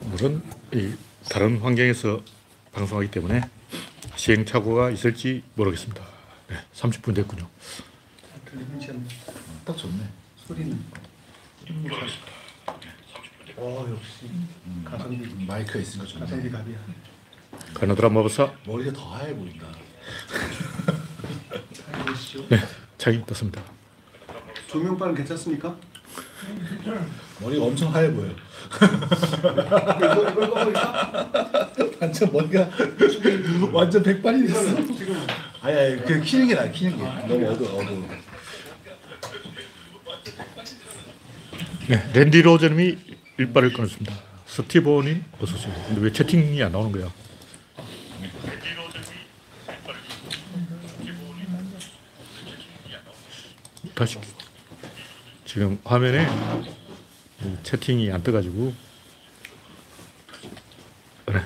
물론 이 다른 환경에서 방송하기 때문에 시행착오가 있을지 모르겠습니다. 네, 30분 됐군요. 딱 좋네. 소리는 어 역시 가성비 마이크가 있으니까 좋네. 가성비 갑이야. 가나드라 마법사 머리가 더 하얘 보인다. 네, 창이 떴습니다. 조명빨은 괜찮습니까? 머리가 엄청 하얘 보여. 이거 이걸 꺼버릴까? 완전 머리가 완전 백발이 됐어. 아니 아니 그 키는 게 나아 키는 게 너무 어두워 어두워. 네, 랜디 로저님이 일발을 끊었습니다. 스티브님 어서 오세요. 근데 왜 채팅이 안 나오는 거야? 다시 지금 화면에 이 채팅이 안 떠가지고 네.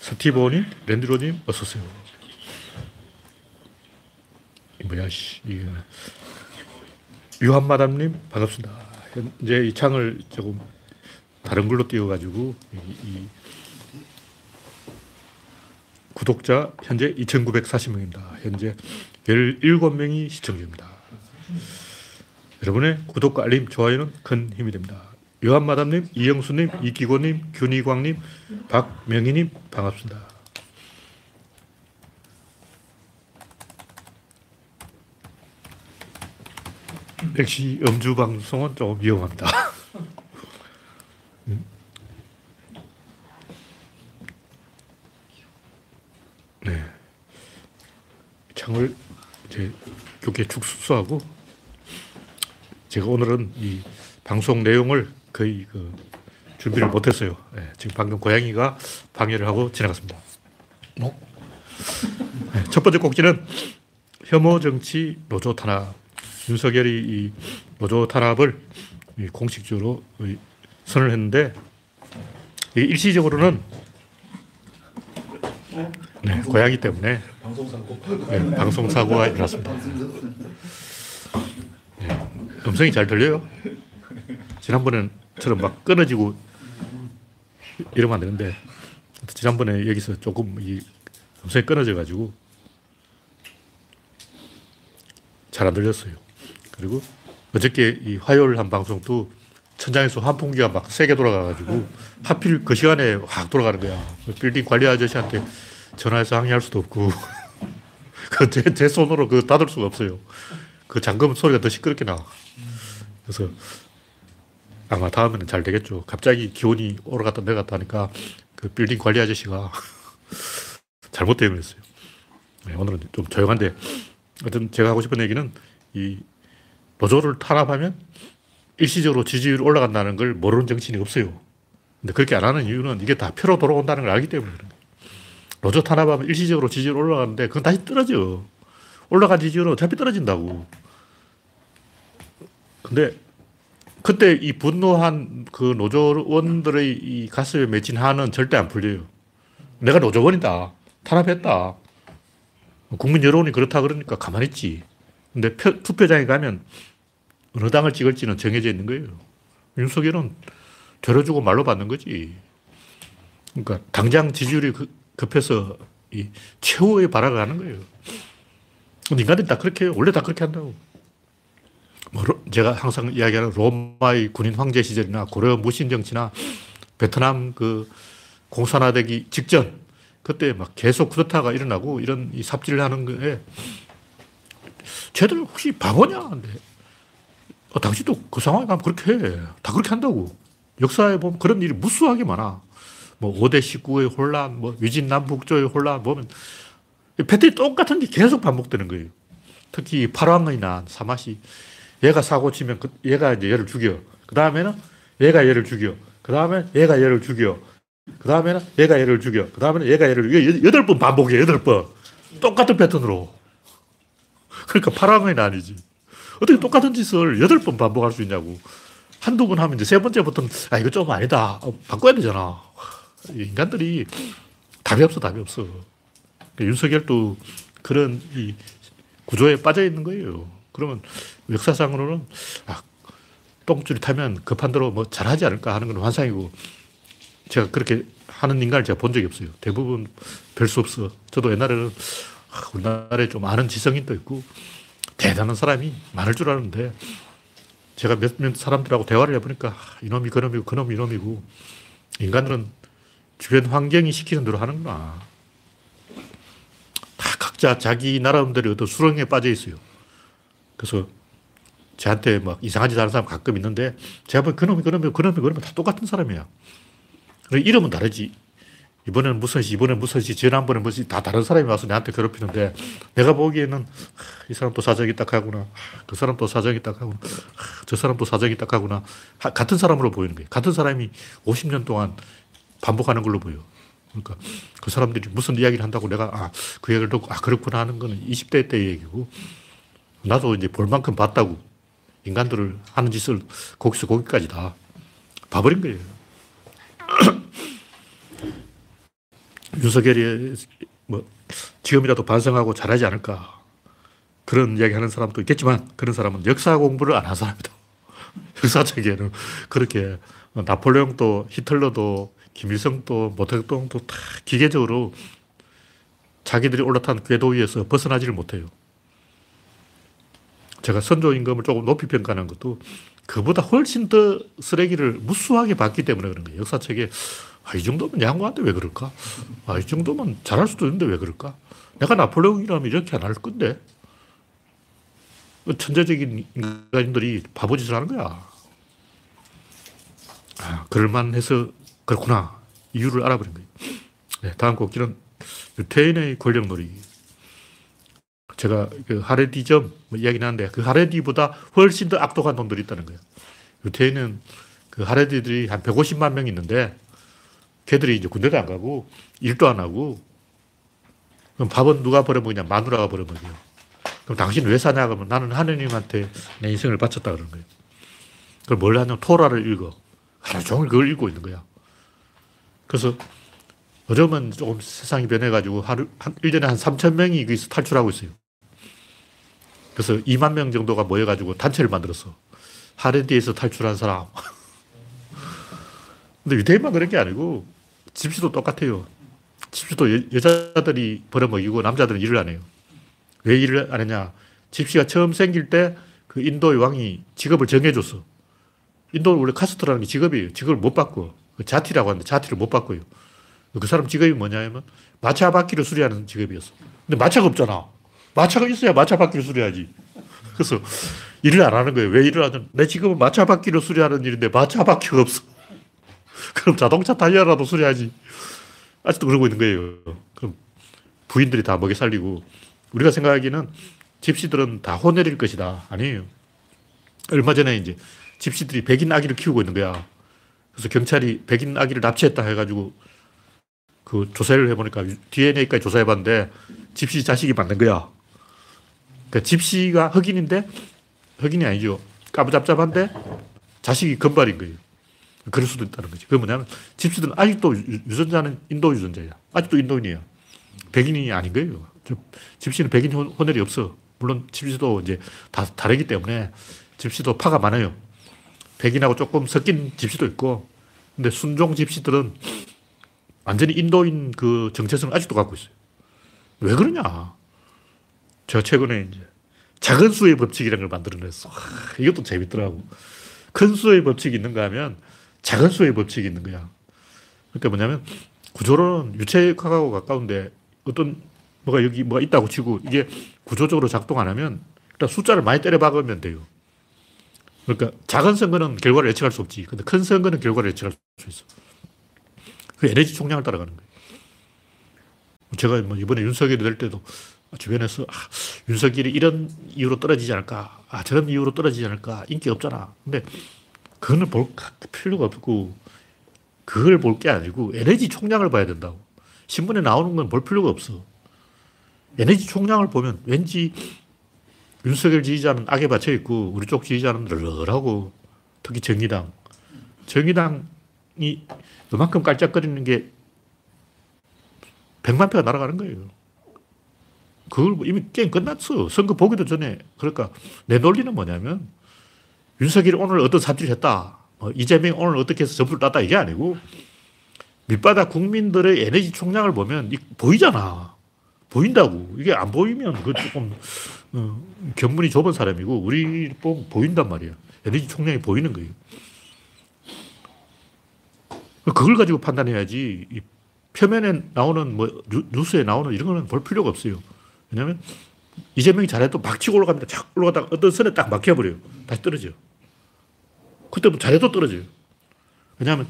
스티브님, 랜디로님 어서 오세요. 이 뭐야 씨 이게 유한마담님 반갑습니다. 현재 이 창을 조금 다른 걸로 띄워가지고 이, 이 구독자 현재 2,940명입니다. 현재 17명이 시청 중입니다. 여러분의 구독과 알림, 좋아요는 큰 힘이 됩니다. 요한마담님, 이영수님, 이기고님, 균희광님, 박명희님 반갑습니다. 역시 음주 방송은 조금 위험합니다. 음. 네. 창을 이제 교계 축소하고 제가 오늘은 이 방송 내용을 거의 그 준비를 못했어요. 네, 지금 방금 고양이가 방해를 하고 지나갔습니다. 어? 네, 첫 번째 꼭지는 혐오 정치 노조 탄압. 윤석열이 이 노조 탄압을 공식적으로 선을 했는데 일시적으로는 네, 고양이 때문에 방송 사고. 네, 방송 사고가 일어났습니다. 네, 음성이 잘 들려요? 지난번엔처럼 막 끊어지고 이러면 안 되는데 지난번에 여기서 조금 이 음성이 끊어져 가지고 잘 안 들렸어요. 그리고 어저께 이 화요일 한 방송도 천장에서 환풍기가 막 세게 돌아가가지고 하필 그 시간에 확 돌아가는 거야. 빌딩 관리 아저씨한테 전화해서 항의할 수도 없고 그 제, 제 손으로 그 닫을 수가 없어요. 그 잠금 소리가 더 시끄럽게 나. 그래서 아마 다음에는 잘 되겠죠. 갑자기 기온이 오르갔다 내려갔다 하니까 그 빌딩 관리 아저씨가 잘못 대응했어요. 네, 오늘은 좀 조용한데 어떤 제가 하고 싶은 얘기는 이 노조를 탄압하면 일시적으로 지지율이 올라간다는 걸 모르는 정치인이 없어요. 근데 그렇게 안 하는 이유는 이게 다 표로 돌아온다는 걸 알기 때문에 그래요. 노조 탄압하면 일시적으로 지지율 올라가는데 그건 다시 떨어져. 올라간 지지율은 어차피 떨어진다고. 근데 그때 이 분노한 그 노조원들의 이 가슴에 맺힌 한은 절대 안 풀려요. 내가 노조원이다. 탄압했다. 국민 여론이 그렇다 그러니까 가만히 있지. 근데 표, 투표장에 가면 어느 당을 찍을지는 정해져 있는 거예요. 윤석열은 죄로 주고 말로 받는 거지. 그러니까 당장 지지율이 급해서 이 최후의 발악을 하는 거예요. 인간들이 다 그렇게 해요. 원래 다 그렇게 한다고. 뭐 제가 항상 이야기하는 로마의 군인 황제 시절이나 고려 무신 정치나 베트남 그 공산화되기 직전 그때 막 계속 쿠데타가 일어나고 이런 이 삽질을 하는 거에 쟤들 혹시 바보냐? 근데 어, 당신도 그 상황에 가면 그렇게 해. 다 그렇게 한다고. 역사에 보면 그런 일이 무수하게 많아. 뭐 5대 19의 혼란, 뭐 위진 남북조의 혼란 보면 패턴이 똑같은 게 계속 반복되는 거예요. 특히 난, 사마시. 얘가 사고 치면 그, 얘가 이제 얘를 죽여. 그 다음에는 얘가 얘를 죽여. 그 다음에 얘가 얘를 죽여. 그 다음에는 얘가 얘를 죽여. 그 다음에는 얘가 얘를 죽여. 여덟 번 반복해, 여덟 번. 똑같은 패턴으로. 그러니까 팔왕의 난이지. 어떻게 똑같은 짓을 여덟 번 반복할 수 있냐고. 한두 번 하면 이제 세 번째부터는, 아, 이거 좀 아니다. 어, 바꿔야 되잖아. 인간들이 답이 없어, 답이 없어. 그러니까 윤석열도 그런 이 구조에 빠져 있는 거예요. 그러면 역사상으로는 아, 똥줄이 타면 급한 대로 뭐 잘하지 않을까 하는 건 환상이고 제가 그렇게 하는 인간을 제가 본 적이 없어요. 대부분 별 수 없어. 저도 옛날에는 아, 우리나라에 좀 아는 지성인도 있고 대단한 사람이 많을 줄 알았는데 제가 몇몇 사람들하고 대화를 해보니까 아, 이놈이 그놈이고 그놈이 이놈이고 인간들은 주변 환경이 시키는 대로 하는구나. 다 각자 자기 나름대로 어떤 수렁에 빠져 있어요. 그래서 저한테 막 이상한 짓 하는 사람 가끔 있는데 제가 보면 그놈이 그놈이 그놈이 그놈이 다 똑같은 사람이야. 이름은 다르지. 이번에는 무슨 시, 이번에는 무슨 시, 지난번에 무슨 시, 다 다른 사람이 와서 내한테 괴롭히는데 내가 보기에는 하, 이 사람 또 사정이 딱하구나. 그 사람 또 사정이 딱하구나. 하, 저 사람 또 사정이 딱하구나. 하, 같은 사람으로 보이는 거예요. 같은 사람이 50년 동안 반복하는 걸로 보여. 그러니까 그 사람들이 무슨 이야기를 한다고 내가 아, 그 얘기를 듣고 아, 그렇구나 하는 거는 20대 때 얘기고 나도 이제 볼 만큼 봤다고 인간들을 하는 짓을 거기서 거기까지 다 봐버린 거예요. 윤석열이 뭐 지금이라도 반성하고 잘하지 않을까 그런 이야기 하는 사람도 있겠지만 그런 사람은 역사 공부를 안 한 사람이다. 역사책에는 그렇게 나폴레옹도 히틀러도 김일성도 모택동도 다 기계적으로 자기들이 올라탄 궤도 위에서 벗어나지를 못해요. 제가 선조 임금을 조금 높이 평가하는 것도 그보다 훨씬 더 쓰레기를 무수하게 봤기 때문에 그런 거예요. 역사책에 아, 이 정도면 양호한데 왜 그럴까? 아, 이 정도면 잘할 수도 있는데 왜 그럴까? 내가 나폴레옹이라면 이렇게 안 할 건데. 천재적인 인간들이 바보짓을 하는 거야. 아, 그럴만 해서 그렇구나. 이유를 알아버린 거예요. 네, 다음 곡기는 유태인의 권력놀이. 제가 그 하레디점 뭐 이야기 나는데 그 하레디보다 훨씬 더 악독한 놈들이 있다는 거예요. 유태인은 그 하레디들이 한 150만 명 있는데 걔들이 이제 군대도 안 가고 일도 안 하고 그럼 밥은 누가 벌어먹냐? 마누라가 벌어먹어요. 그럼 당신 왜 사냐? 그러면 나는 하느님한테 내 인생을 바쳤다 그러는 거예요. 그걸 뭘 하냐면 토라를 읽어. 하루 종일 그걸 읽고 있는 거야. 그래서 요즘은 조금 세상이 변해가지고 하루, 한, 1년에 한 3천 명이 거기서 탈출하고 있어요. 그래서 2만 명 정도가 모여가지고 단체를 만들었어. 하레디에서 탈출한 사람. 근데 유대인만 그런 게 아니고 집시도 똑같아요. 집시도 여, 여자들이 벌어먹이고 남자들은 일을 안 해요. 왜 일을 안 했냐? 집시가 처음 생길 때 그 인도의 왕이 직업을 정해줬어. 인도는 원래 카스트라는 게 직업이에요. 직업을 못 바꿔. 그 자티라고 하는데 자티를 못 바꿔요. 그 사람 직업이 뭐냐면 마차 바퀴를 수리하는 직업이었어. 근데 마차가 없잖아. 마차가 있어야 마차 바퀴를 수리하지. 그래서 일을 안 하는 거예요. 왜 일을 하냐? 내 직업은 마차 바퀴를 수리하는 일인데 마차 바퀴가 없어. 그럼 자동차 타이어라도 수리하지. 아직도 그러고 있는 거예요. 그럼 부인들이 다 먹여 살리고 우리가 생각하기는 집시들은 다 호내릴 것이다. 아니에요. 얼마 전에 이제 집시들이 백인 아기를 키우고 있는 거야. 그래서 경찰이 백인 아기를 납치했다 해가지고 그 조사를 해보니까 DNA까지 조사해봤는데 집시 자식이 맞는 거야. 그러니까 집시가 흑인인데 흑인이 아니죠. 까부잡잡한데 자식이 건발인 거예요. 그럴 수도 있다는 거지. 그게 뭐냐면 집시들은 아직도 유전자는 인도 유전자야. 아직도 인도인이야. 백인이 아닌 거예요. 집시는 백인 혼혈이 없어. 물론 집시도 이제 다 다르기 때문에 집시도 파가 많아요. 백인하고 조금 섞인 집시도 있고, 근데 순종 집시들은 완전히 인도인 그 정체성을 아직도 갖고 있어요. 왜 그러냐? 제가 최근에 이제 작은 수의 법칙이라는 걸 만들어냈어. 이것도 재밌더라고. 큰 수의 법칙이 있는가 하면 작은 수의 법칙이 있는 거야. 그러니까 뭐냐면 구조론은 유체학하고 가까운데 어떤 뭐가 여기 뭐가 있다고 치고 이게 구조적으로 작동 안 하면 일단 숫자를 많이 때려 박으면 돼요. 그러니까 작은 선거는 결과를 예측할 수 없지. 근데 큰 선거는 결과를 예측할 수 있어. 그 에너지 총량을 따라가는 거예요. 제가 뭐 이번에 윤석열이 될 때도 주변에서 아, 윤석열이 이런 이유로 떨어지지 않을까, 아, 저런 이유로 떨어지지 않을까, 인기 없잖아. 근데 그거는 볼 필요가 없고, 그걸 볼 게 아니고 에너지 총량을 봐야 된다고. 신문에 나오는 건 볼 필요가 없어. 에너지 총량을 보면 왠지 윤석열 지지자는 악에 받쳐 있고 우리 쪽 지지자는 널널하고 특히 정의당. 정의당이 그만큼 깔짝거리는 게 100만 표가 날아가는 거예요. 그걸 이미 게임 끝났어. 선거 보기도 전에. 그러니까 내 논리는 뭐냐면 윤석열이 오늘 어떤 사주를 했다. 뭐 이재명이 오늘 어떻게 해서 점수를 땄다. 이게 아니고 밑바닥 국민들의 에너지 총량을 보면 이- 보이잖아. 보인다고. 이게 안 보이면 그 조금 어, 견문이 좁은 사람이고 우리 보면 보인단 말이야. 에너지 총량이 보이는 거예요. 그걸 가지고 판단해야지 이 표면에 나오는 뭐 뉴- 뉴스에 나오는 이런 거는 볼 필요가 없어요. 왜냐하면 이재명이 잘해도 막 치고 올라갑니다. 착 올라가다가 어떤 선에 딱 막혀버려요. 다시 떨어져요. 그때 뭐 잘해도 떨어져요. 왜냐하면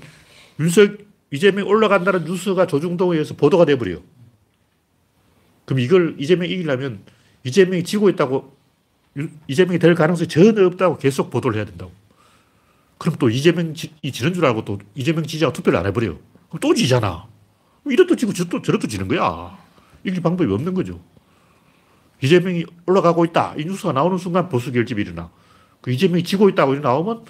윤석, 이재명이 올라간다는 뉴스가 조중동에 의해서 보도가 돼버려요. 그럼 이걸 이재명이 이기려면 이재명이 지고 있다고 유- 이재명이 될 가능성이 전혀 없다고 계속 보도를 해야 된다고. 그럼 또 이재명이 지는 줄 알고 또 이재명 지지자가 투표를 안 해버려요. 그럼 또 지잖아. 이것도 지고 저것도 저것도 지는 거야. 이길 방법이 없는 거죠. 이재명이 올라가고 있다. 이 뉴스가 나오는 순간 보수 결집이 일어나. 그 이재명이 지고 있다고 나오면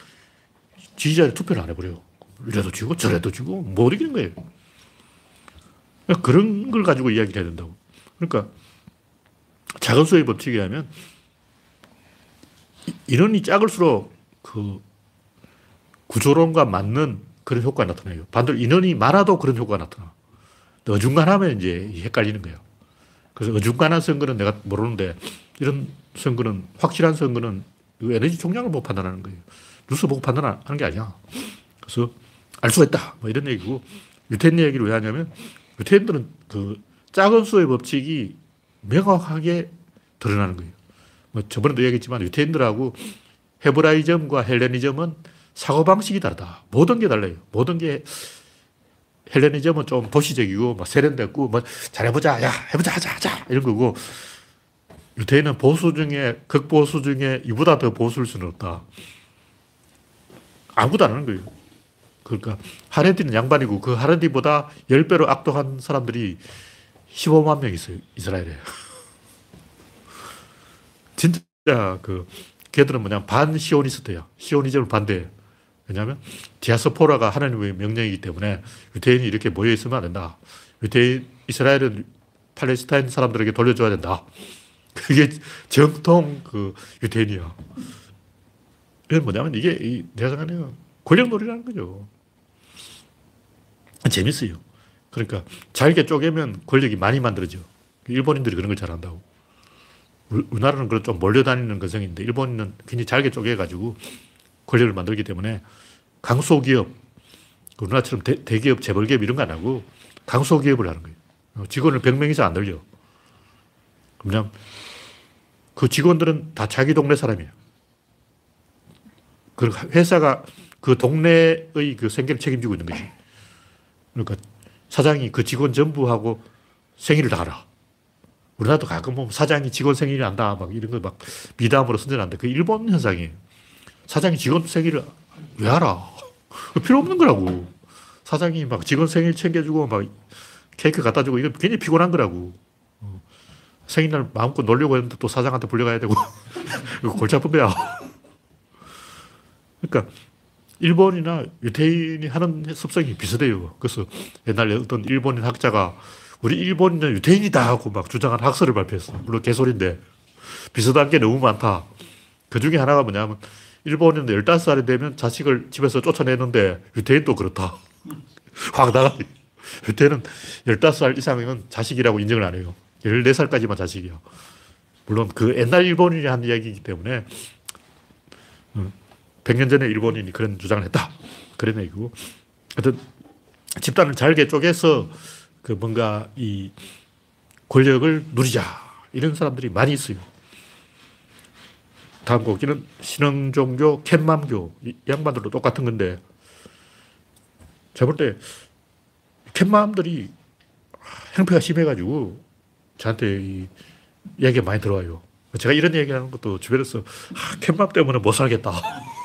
지지자를 투표를 안 해버려요. 이래도 지고 저래도 지고 못 이기는 거예요. 그러니까 그런 걸 가지고 이야기를 해야 된다고. 그러니까 작은 수의 법칙에 하면 인원이 작을수록 그 구조론과 맞는 그런 효과가 나타나요. 반대로 인원이 많아도 그런 효과가 나타나. 어중간하면 이제 헷갈리는 거예요. 그래서 어중간한 선거는 내가 모르는데 이런 선거는 확실한 선거는 그 에너지 총량을 보고 판단하는 거예요. 뉴스 보고 판단하는 게 아니야. 그래서 알 수가 있다. 뭐 이런 얘기고 유태인 얘기를 왜 하냐면 유태인들은 그 작은 수의 법칙이 명확하게 드러나는 거예요. 뭐 저번에도 얘기했지만 유태인들하고 헤브라이즘과 헬레니즘은 사고방식이 다르다. 모든 게 달라요. 모든 게 헬레니즘은 좀 도시적이고 막 세련됐고 뭐 잘해보자 야 해보자 하자 하자 이런 거고 유태인은 보수 중에 극보수 중에 이보다 더 보수일 수는 없다. 아무것도 안 하는 거예요. 그러니까 하레디는 양반이고 그 하레디보다 10배로 악독한 사람들이 15만 명 있어요. 이스라엘에. 진짜 그 걔들은 뭐냐 반 시오니스트야. 시오니즘을 반대해. 왜냐하면 디아스포라가 하나님의 명령이기 때문에 유태인이 이렇게 모여 있으면 안 된다. 유태인 이스라엘은 팔레스타인 사람들에게 돌려줘야 된다. 그게 정통 그 유태인이야. 이건 뭐냐면 이게 이 내가 생각하는 권력놀이라는 거죠. 재밌어요. 그러니까 잘게 쪼개면 권력이 많이 만들어져. 일본인들이 그런 걸 잘한다고. 우- 우리나라는 그런 좀 몰려다니는 근성인데 일본은 굉장히 잘게 쪼개가지고 권력을 만들기 때문에 강소기업, 우리나라처럼 대, 대기업, 재벌기업 이런 거 안 하고 강소기업을 하는 거예요. 어, 직원을 100명 이상 안 늘려. 그냥 그 직원들은 다 자기 동네 사람이에요. 그 회사가 그 동네의 그 생계를 책임지고 있는 거지. 그러니까 사장이 그 직원 전부하고 생일을 다 알아. 우리나라도 가끔 보면 사장이 직원 생일을 안다. 막 이런 거 막 미담으로 선전한다. 그 일본 현상이에요. 사장이 직원 생일을 왜 알아? 그 필요 없는 거라고. 사장이 막 직원 생일 챙겨주고 막 케이크 갖다 주고 이건 굉장히 피곤한 거라고. 어. 생일날 마음껏 놀려고 했는데 또 사장한테 불려가야 되고. 이거 골치 아픈 거야. 그러니까 일본이나 유태인이 하는 습성이 비슷해요. 그래서 옛날에 어떤 일본인 학자가 우리 일본인은 유태인이다 하고 막 주장한 학설을 발표했어. 물론 개소리인데 비슷한 게 너무 많다. 그 중에 하나가 뭐냐면 일본인은 15살이 되면 자식을 집에서 쫓아내는데 유태인도 그렇다. 황당하지. 유태인은 15살 이상은 자식이라고 인정을 안 해요. 14살까지만 자식이야. 물론 그 옛날 일본인이 한 이야기이기 때문에 100년 전에 일본인이 그런 주장을 했다. 그런 얘기고. 하여튼 집단을 잘게 쪼개서 그 뭔가 이 권력을 누리자. 이런 사람들이 많이 있어요. 다음 곡기는 신흥종교, 캣맘교. 이 양반들도 똑같은 건데 제가 볼 때 캣맘들이 행패가 심해가지고 저한테 이 이야기가 많이 들어와요. 제가 이런 얘기하는 것도 주변에서 아, 캣맘 때문에 못 살겠다.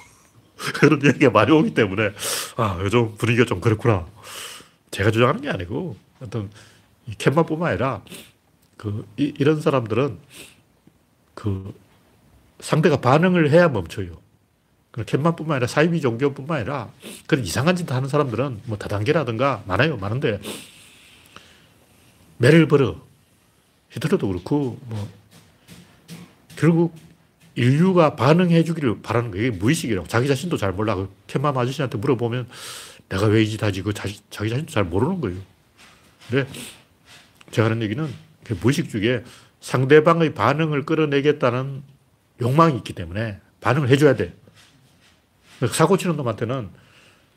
그런 이야기가 많이 오기 때문에 아 요즘 분위기가 좀 그렇구나. 제가 주장하는 게 아니고 어떤 이 캣맘뿐만 아니라 그 이, 이런 사람들은 그 상대가 반응을 해야 멈춰요. 그 캣맘뿐만 아니라 사이비 종교뿐만 아니라 그런 이상한 짓 하는 사람들은 뭐 다단계라든가 많아요. 많은데 매를 벌어 히틀러도 그렇고 뭐 결국 인류가 반응해 주기를 바라는 거예요. 무의식이라고. 자기 자신도 잘 몰라. 그 캣맘 아저씨한테 물어보면 내가 왜 이 짓 하지? 그 자기, 자기 자신도 잘 모르는 거예요. 근데 제가 하는 얘기는 그 무의식 중에 상대방의 반응을 끌어내겠다는 욕망이 있기 때문에 반응을 해줘야 돼. 사고 치는 놈한테는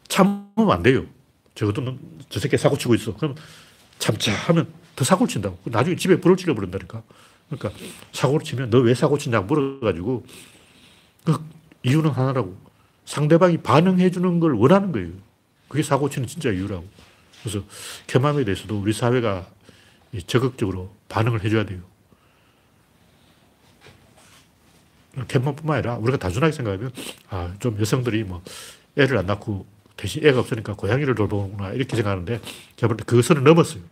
참으면 안 돼요. 저것도 저 새끼 사고 치고 있어. 그럼 참자 하면 더 사고를 친다고. 나중에 집에 불을 질러버린다니까. 그러니까 사고를 치면 너 왜 사고 치냐고 물어가지고 그 이유는 하나라고. 상대방이 반응해 주는 걸 원하는 거예요. 그게 사고 치는 진짜 이유라고. 그래서 개맘에 대해서도 우리 사회가 적극적으로 반응을 해줘야 돼요. 캣맘뿐만 아니라 우리가 단순하게 생각하면 아, 좀 여성들이 뭐 애를 안 낳고 대신 애가 없으니까 고양이를 돌보는구나 이렇게 생각하는데 제가 볼때그 선을 넘었어요.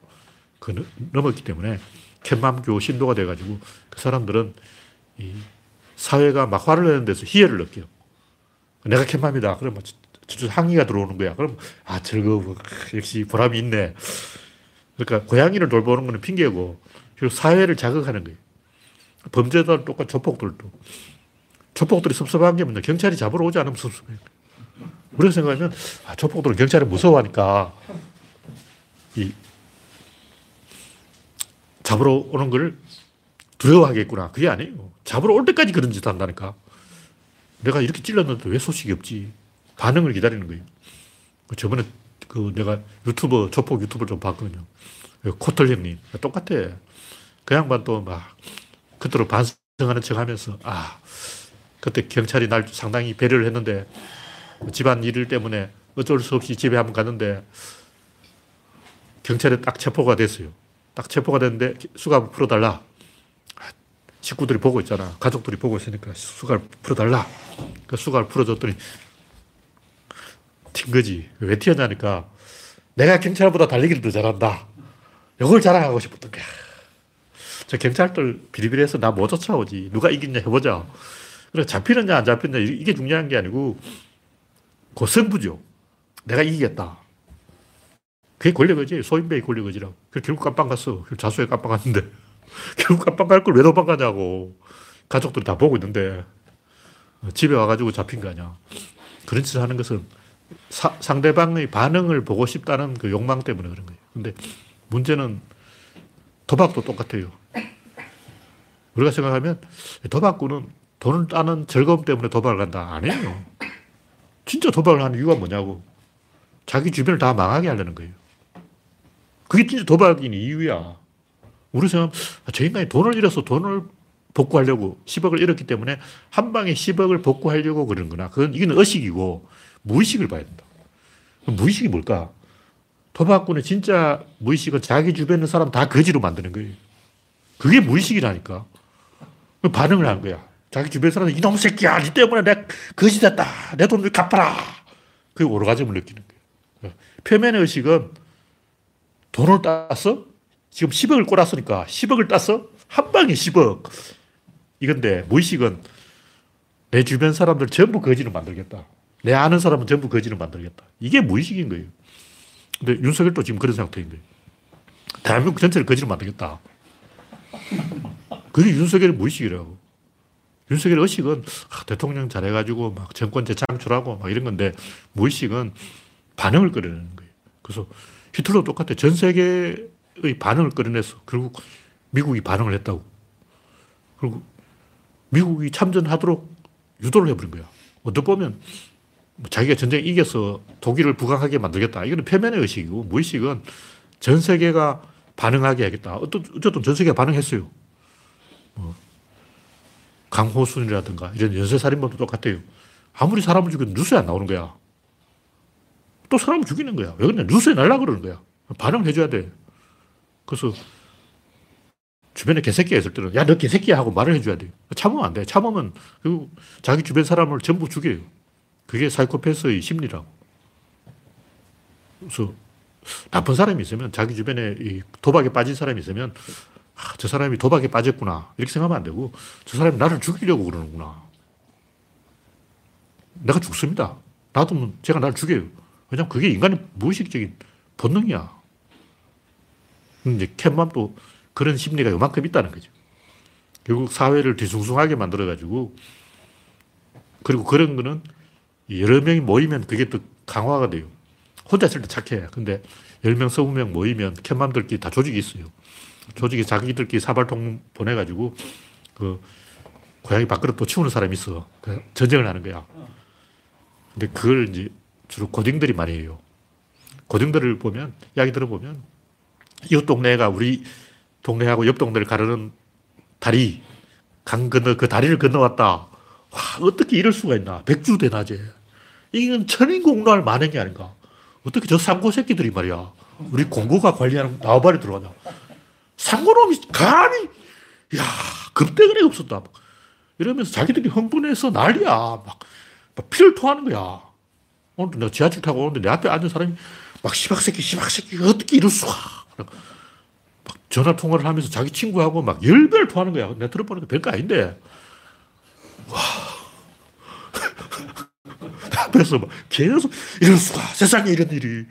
그 넘었기 때문에 캣맘교 신도가 돼가지고 그 사람들은 이 사회가 막 화를 내는 데서 희열을 느껴요. 내가 캣맘이다. 그러면 저쪽 항의가 들어오는 거야. 그럼 아 즐거워. 역시 보람이 있네. 그러니까 고양이를 돌보는 거는 핑계고 그리고 사회를 자극하는 거예요. 범죄자는 똑같 조폭들도. 조폭들이 섭섭한 게 뭐냐. 경찰이 잡으러 오지 않으면 섭섭해요. 우리가 생각하면 아, 조폭들은 경찰을 무서워하니까 이 잡으러 오는 걸 두려워하겠구나. 그게 아니에요. 잡으러 올 때까지 그런 짓 한다니까. 내가 이렇게 찔렀는데 왜 소식이 없지? 반응을 기다리는 거예요. 저번에 그 내가 유튜버, 조폭 유튜버 좀 봤거든요. 코털 형님. 똑같아. 그 양반 또 막, 그대로 반성하는 척 하면서, 아, 그때 경찰이 날 상당히 배려를 했는데, 집안 일 때문에 어쩔 수 없이 집에 한번 갔는데, 경찰에 딱 체포가 됐어요. 딱 체포가 됐는데, 수갑 풀어달라. 식구들이 보고 있잖아. 가족들이 보고 있으니까 수갑 풀어달라. 그 수갑을 풀어줬더니, 튄 거지. 왜 튀었냐니까 내가 경찰보다 달리기를 더 잘한다. 이걸 자랑하고 싶었던 거야. 저 경찰들 비리비리해서 나못 쫓아오지. 누가 이기냐 해보자. 그래 잡히느냐 안 잡히느냐 이게 중요한 게 아니고 그 승부죠. 내가 이기겠다. 그게 권력이지. 소인배의 권력이지라고. 결국 깜빵 갔어. 자수에 깜빵 갔는데 결국 깜빵 갈 걸 왜 도망가냐고. 가족들이 다 보고 있는데 집에 와가지고 잡힌 거 아니야. 그런 짓을 하는 것은 사, 상대방의 반응을 보고 싶다는 그 욕망 때문에 그런 거예요. 근데 문제는 도박도 똑같아요. 우리가 생각하면 도박꾼은 돈을 따는 즐거움 때문에 도박을 간다. 아니에요. 진짜 도박을 하는 이유가 뭐냐고. 자기 주변을 다 망하게 하려는 거예요. 그게 진짜 도박인 이유야. 우리 생각하면 아, 저 인간이 돈을 잃어서 돈을 복구하려고 10억을 잃었기 때문에 한 방에 10억을 복구하려고 그러는 거나. 그건 이건 의식이고 무의식을 봐야 된다. 무의식이 뭘까? 도박꾼의 진짜 무의식은 자기 주변에 있는 사람 다 거지로 만드는 거예요. 그게 무의식이라니까. 반응을 하는 거야. 자기 주변 사람 이놈 새끼야, 니 때문에 내가 거지 됐다. 내 돈을 갚아라. 그 오르가즘을 느끼는 거예요. 표면의 의식은 돈을 땄어? 지금 10억을 꼬랐으니까 10억을 땄어? 한 방에 10억. 이건데 무의식은 내 주변 사람들 전부 거지로 만들겠다. 내 아는 사람은 전부 거지로 만들겠다. 이게 무의식인 거예요. 근데 윤석열도 지금 그런 상태인데. 대한민국 전체를 거지로 만들겠다. 그게 윤석열의 무의식이라고. 윤석열 의식은 아, 대통령 잘해가지고 막 정권 재창출하고 막 이런 건데 무의식은 반응을 끌어내는 거예요. 그래서 히틀러 똑같아. 전 세계의 반응을 끌어냈어. 결국 미국이 반응을 했다고. 그리고 미국이 참전하도록 유도를 해버린 거야. 어떻게 보면 뭐 자기가 전쟁 이겨서 독일을 부강하게 만들겠다. 이거는 표면의 의식이고 무의식은 전 세계가 반응하게 하겠다. 어쨌든 전 세계가 반응했어요. 뭐 강호순이라든가 이런 연쇄살인범도 똑같아요. 아무리 사람을 죽여도 뉴스에 안 나오는 거야. 또 사람을 죽이는 거야. 왜 그러냐. 뉴스에 날라 그러는 거야. 반응을 해줘야 돼. 그래서 주변에 개새끼가 있을 때는 야, 너 개새끼야 하고 말을 해줘야 돼. 참으면 안 돼. 참으면 그 자기 주변 사람을 전부 죽여요. 그게 사이코패스의 심리라고. 그래서 나쁜 사람이 있으면 자기 주변에 도박에 빠진 사람이 있으면 아, 저 사람이 도박에 빠졌구나. 이렇게 생각하면 안 되고 저 사람이 나를 죽이려고 그러는구나. 내가 죽습니다. 놔두면 제가 나를 죽여요. 왜냐면 그게 인간의 무의식적인 본능이야. 이제 캣맘도 그런 심리가 요만큼 있다는 거죠. 결국 사회를 뒤숭숭하게 만들어가지고 그리고 그런 거는 여러 명이 모이면 그게 또 강화가 돼요. 혼자 있을 때 착해. 근데 10명, 20명 모이면 캣맘들끼리 다 조직이 있어요. 조직이 자기들끼리 사발통 보내가지고 그 고양이 밖으로 또 치우는 사람이 있어. 그 전쟁을 하는 거야. 근데 그걸 이제 주로 고딩들이 많이 해요. 고딩들을 보면, 이야기 들어보면, 이웃 동네가 우리 동네하고 옆 동네를 가르는 다리, 강 건너 그 다리를 건너왔다. 와, 어떻게 이럴 수가 있나. 백주 대낮에. 이건 천인공노할 만행이 아닌가. 어떻게 저 상고 새끼들이 말이야. 우리 공고가 관리하는 나와바리 들어가냐. 상고놈이 감히, 야 급대가리가 없었다. 막 이러면서 자기들이 흥분해서 난리야. 막, 막 피를 토하는 거야. 오늘 내가 지하철 타고 오는데 내 앞에 앉은 사람이 막 시박새끼, 시박새끼, 어떻게 이럴 수가. 막 전화 통화를 하면서 자기 친구하고 막 열배를 토하는 거야. 내가 들어보니까 별거 아닌데. 와. 앞에서 막 계속 이럴 수가. 세상에 이런 일이.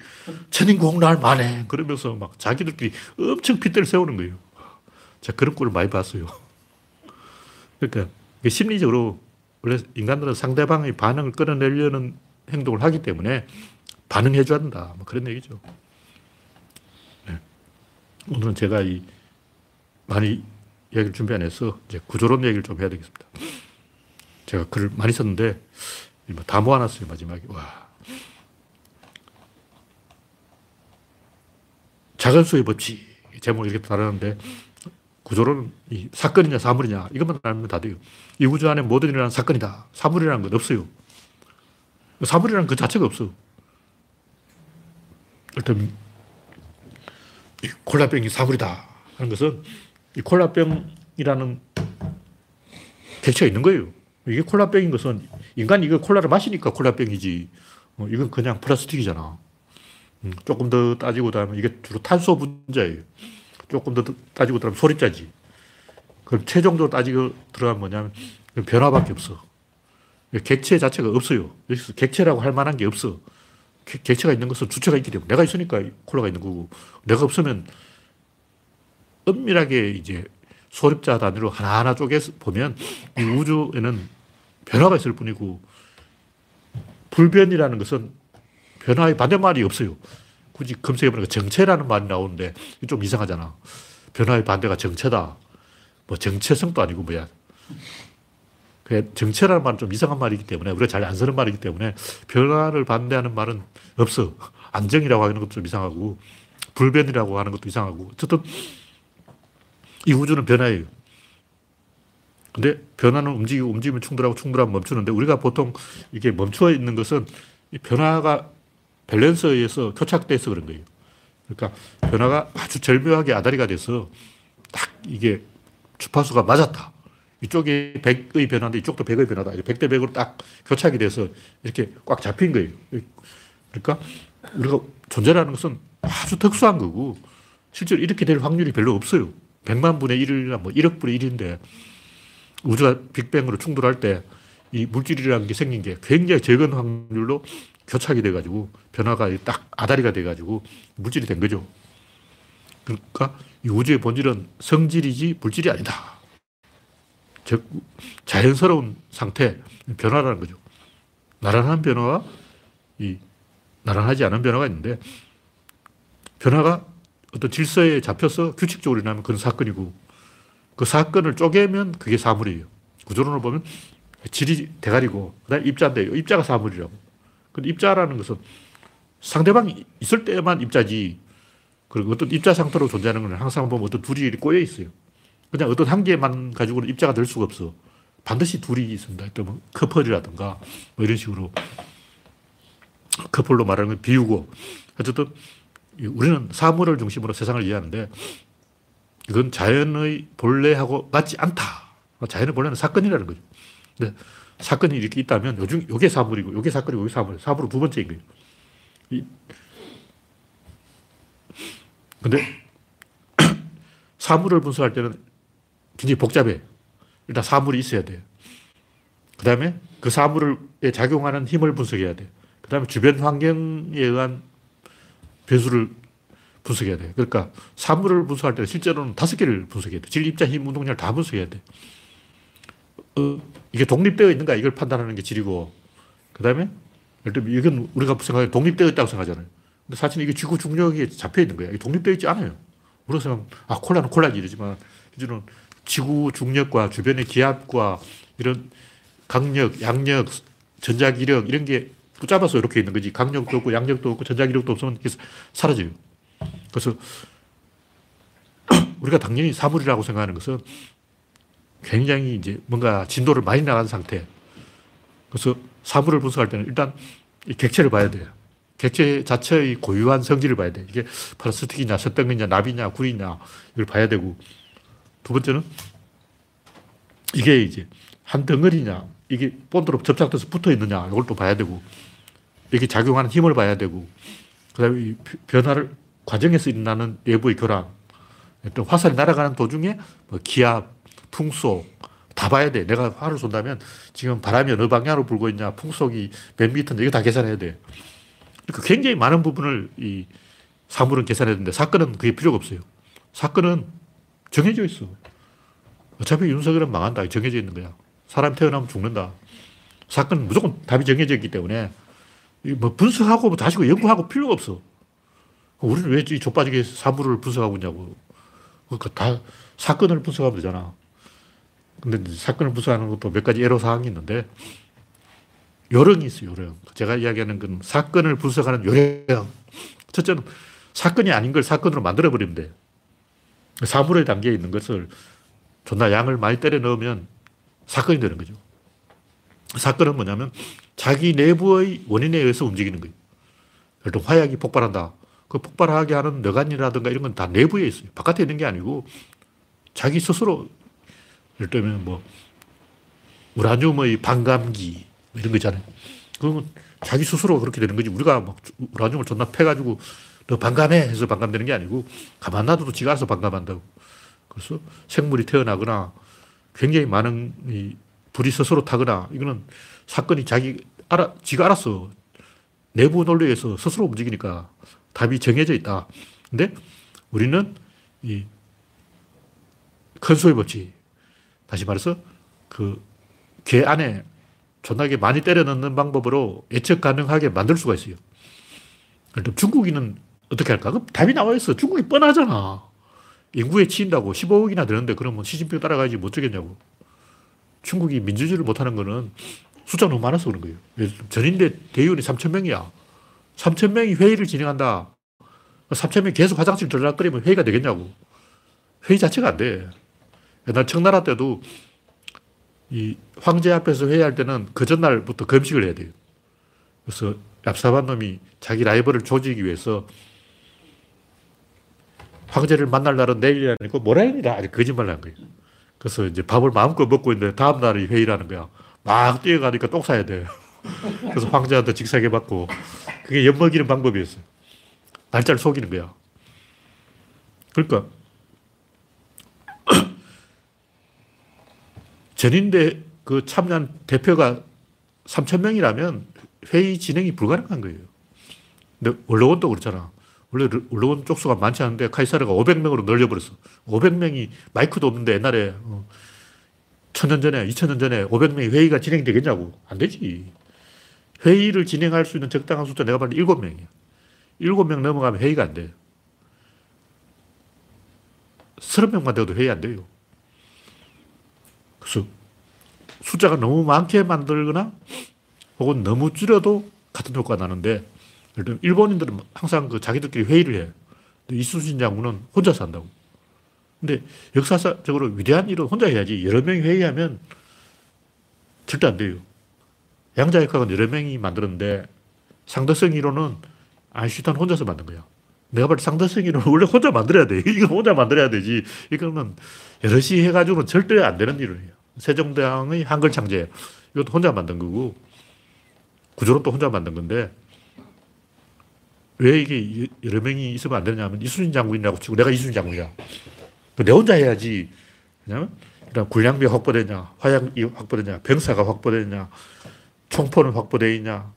천인공날 만에. 그러면서 막 자기들끼리 엄청 핏대를 세우는 거예요. 제가 그런 꼴을 많이 봤어요. 그러니까 심리적으로 원래 인간들은 상대방의 반응을 끌어내려는 행동을 하기 때문에 반응해 줘야 된다. 뭐 그런 얘기죠. 네. 오늘은 제가 이 많이 이야기를 준비 안 해서 이제 구조론 얘기를 좀 해야 되겠습니다. 제가 글을 많이 썼는데 뭐다 모아놨어요 마지막에 와 작은 수의 법칙 제목 이렇게 다루는데 구조론은 이 사건이냐 사물이냐 이것만 알면 다 돼요. 이 우주 안에 모든 일어나는 사건이다. 사물이라는 건 없어요. 사물이라는 그 자체가 없어. 일단 이 콜라병이 사물이다 하는 것은 이 콜라병이라는 객체가 있는 거예요. 이게 콜라병인 것은 인간이 이거 콜라를 마시니까 콜라병이지. 어, 이건 그냥 플라스틱이잖아. 음, 조금 더 따지고 나면 이게 주로 탄소 분자예요. 조금 더 따지고 들어가면 소립자지. 그럼 최종적으로 따지고 들어가면 뭐냐면 변화밖에 없어. 객체 자체가 없어요. 여기서 객체라고 할 만한 게 없어. 객- 객체가 있는 것은 주체가 있기 때문에 내가 있으니까 콜라가 있는 거고 내가 없으면 엄밀하게 이제 소립자 단위로 하나하나 쪼개서 보면 이 우주에는 변화가 있을 뿐이고 불변이라는 것은 변화의 반대말이 없어요. 굳이 검색해보니까 정체라는 말이 나오는데 좀 이상하잖아. 변화의 반대가 정체다. 뭐 정체성도 아니고 뭐야. 그 정체라는 말은 좀 이상한 말이기 때문에 우리가 잘 안 쓰는 말이기 때문에 변화를 반대하는 말은 없어. 안정이라고 하는 것도 좀 이상하고 불변이라고 하는 것도 이상하고 어쨌든 이 우주는 변화예요. 근데 변화는 움직이고 움직이면 충돌하고 충돌하면 멈추는데 우리가 보통 이게 멈춰 있는 것은 이 변화가 밸런스에 의해서 교착돼서 그런 거예요. 그러니까 변화가 아주 절묘하게 아다리가 돼서 딱 이게 주파수가 맞았다. 이쪽이 100의 변화인데 이쪽도 100의 변화다. 100대 100으로 딱 교착이 돼서 이렇게 꽉 잡힌 거예요. 그러니까 우리가 존재라는 것은 아주 특수한 거고 실제로 이렇게 될 확률이 별로 없어요. 100만 분의 1이나 뭐 1억 분의 1인데 우주가 빅뱅으로 충돌할 때 이 물질이라는 게 생긴 게 굉장히 적은 확률로 교착이 돼가지고 변화가 딱 아다리가 돼가지고 물질이 된 거죠. 그러니까 이 우주의 본질은 성질이지 물질이 아니다. 즉 자연스러운 상태, 변화라는 거죠. 나란한 변화와 이 나란하지 않은 변화가 있는데 변화가 어떤 질서에 잡혀서 규칙적으로 일어나면 그건 사건이고 그 사건을 쪼개면 그게 사물이에요. 구조론을 보면 질이 대가리고 그다음 입자인데 입자가 사물이라고. 근데 입자라는 것은 상대방이 있을 때만 입자지. 그리고 어떤 입자 상태로 존재하는 건 항상 보면 어떤 둘이 꼬여 있어요. 그냥 어떤 한 개만 가지고는 입자가 될 수가 없어. 반드시 둘이 있습니다. 또뭐 커플이라든가 뭐 이런 식으로 커플로 말하는 건 비유고 어쨌든 우리는 사물을 중심으로 세상을 이해하는데 이건 자연의 본래하고 맞지 않다. 자연의 본래는 사건이라는 거죠. 근데 사건이 이렇게 있다면 요즘 요게 사물이고 요게 사건이고 요게 사물. 사물은 두 번째인 거예요. 이 근데 사물을 분석할 때는 굉장히 복잡해. 일단 사물이 있어야 돼요. 그 다음에 그 사물에 작용하는 힘을 분석해야 돼. 그 다음에 주변 환경에 의한 변수를 분석해야 돼. 그러니까 사물을 분석할 때는 실제로는 다섯 개를 분석해야 돼. 질, 입자, 힘, 운동량 다 분석해야 돼. 어, 이게 독립되어 있는가 이걸 판단하는 게 질이고, 그 다음에, 예를 들면 이건 우리가 생각해 독립되어 있다고 생각하잖아요. 근데 사실 이게 지구 중력에 잡혀 있는 거야. 이게 독립되어 있지 않아요. 우리가 생각, 아, 콜라는 콜라지 이러지만, 이제는 지구 중력과 주변의 기압과 이런 강력, 양력, 전자기력 이런 게 붙잡아서 이렇게 있는 거지. 강력도 없고 양력도 없고 전자기력도 없으면 이게 사라져요. 그래서 우리가 당연히 사물이라고 생각하는 것은 굉장히 이제 뭔가 진도를 많이 나간 상태. 그래서 사물을 분석할 때는 일단 이 객체를 봐야 돼요. 객체 자체의 고유한 성질을 봐야 돼. 이게 플라스틱이냐, 쇠덩이냐, 나비냐, 구리냐, 이걸 봐야 되고. 두 번째는 이게 이제 한 덩어리냐, 이게 본드로 접착돼서 붙어 있느냐, 이걸 또 봐야 되고. 이게 작용하는 힘을 봐야 되고. 그 다음에 이 변화를, 과정에서 일어나는 내부의 교란. 또 화살이 날아가는 도중에 뭐 기압, 풍속, 다 봐야 돼. 내가 화를 쏜다면 지금 바람이 어느 방향으로 불고 있냐, 풍속이 몇 미터인지 이거 다 계산해야 돼. 그러니까 굉장히 많은 부분을 이 사물은 계산해야 되는데 사건은 그게 필요가 없어요. 사건은 정해져 있어. 어차피 윤석열은 망한다. 정해져 있는 거야. 사람 태어나면 죽는다. 사건은 무조건 답이 정해져 있기 때문에 뭐 분석하고 뭐 다시 연구하고 필요가 없어. 우리는 왜이 족빠지게 사물을 분석하고 있냐고. 그러니까 다 사건을 분석하면 되잖아. 근데 사건을 분석하는 것도 몇 가지 애로사항이 있는데 요령이 있어요, 요령. 제가 이야기하는 건 사건을 분석하는 요령. 첫째는 사건이 아닌 걸 사건으로 만들어버리면 돼. 사물의 단계에 있는 것을 존나 양을 많이 때려 넣으면 사건이 되는 거죠. 사건은 뭐냐면 자기 내부의 원인에 의해서 움직이는 거예요. 예를 들어 화약이 폭발한다. 그 폭발하게 하는 뇌관이라든가 이런 건 다 내부에 있어요. 바깥에 있는 게 아니고 자기 스스로 예를 들면 뭐 우라늄의 반감기 뭐 이런 거 있잖아요. 그러면 자기 스스로 그렇게 되는 거지. 우리가 막 우라늄을 존나 패가지고 너 반감해 해서 반감되는 게 아니고 가만 놔둬도 지가 알아서 반감한다고. 그래서 생물이 태어나거나 굉장히 많은 이 불이 스스로 타거나 이거는 사건이 자기 알아, 지가 알았어. 내부 논리에서 스스로 움직이니까 답이 정해져 있다. 근데 우리는 이 큰소리 법칙. 다시 말해서 그 개 안에 존나게 많이 때려 넣는 방법으로 예측 가능하게 만들 수가 있어요. 중국인은 어떻게 할까? 그럼 답이 나와 있어. 중국이 뻔하잖아. 인구에 치인다고 15억이나 되는데 그러면 시진핑 따라가야지 못 되겠냐고. 중국이 민주주의를 못하는 거는 숫자 너무 많아서 그런 거예요. 전인대 대의원이 3천 명이야. 3천 명이 회의를 진행한다. 3천 명이 계속 화장실 들락거리면 회의가 되겠냐고. 회의 자체가 안 돼. 옛날 청나라 때도 이 황제 앞에서 회의할 때는 그 전날부터 금식을 해야 돼요. 그래서 얍삽한 놈이 자기 라이벌을 조지기 위해서 황제를 만날 날은 내일이 아니고 모레입니다. 아니, 거짓말을 한 거예요. 그래서 이제 밥을 마음껏 먹고 있는데 다음 날이 회의라는 거야. 막 뛰어가니까 똥 싸야 돼. 그래서 황제한테 직사게 받고 그게 엿먹이는 방법이었어요. 날짜를 속이는 거야. 그러니까 전인대 그 참여한 대표가 3천 명이라면 회의 진행이 불가능한 거예요. 근데 원로원도 그렇잖아. 원래 원로원 쪽수가 많지 않은데 카이사르가 500명으로 늘려버렸어. 500명이 마이크도 없는데 옛날에 어, 천년 전에, 2000년 전에 500명이 회의가 진행되겠냐고. 안 되지. 회의를 진행할 수 있는 적당한 숫자 내가 때 7명이야. 7명 넘어가면 회의가 안 돼. 30명만 되어도 회의 안 돼요. 그래서 숫자가 너무 많게 만들거나 혹은 너무 줄여도 같은 효과가 나는데 예를 일본인들은 항상 그 자기들끼리 회의를 해. 이순신 장군은 혼자서 한다고. 근데 역사적으로 위대한 일은 혼자 해야지 여러 명이 회의하면 절대 안 돼요. 양자역학은 여러 명이 만들었는데 상대성 이론은 아인슈타인 혼자서 만든 거야. 내가 볼 때 상대성 이론은 원래 혼자 만들어야 돼. 이건 혼자 만들어야 되지. 이거는 여럿이 해가지고는 절대 안 되는 이론이에요. 세종대왕의 한글 창제. 이것도 혼자 만든 거고, 구조론 또 혼자 만든 건데, 왜 이게 여러 명이 있으면 안 되냐면 이순신 장군이라고 치고 내가 이순신 장군이야. 내 혼자 해야지. 왜냐면 일단 군량비 확보되냐, 화약이 확보되냐, 병사가 확보되냐, 총포는 확보되어 있냐,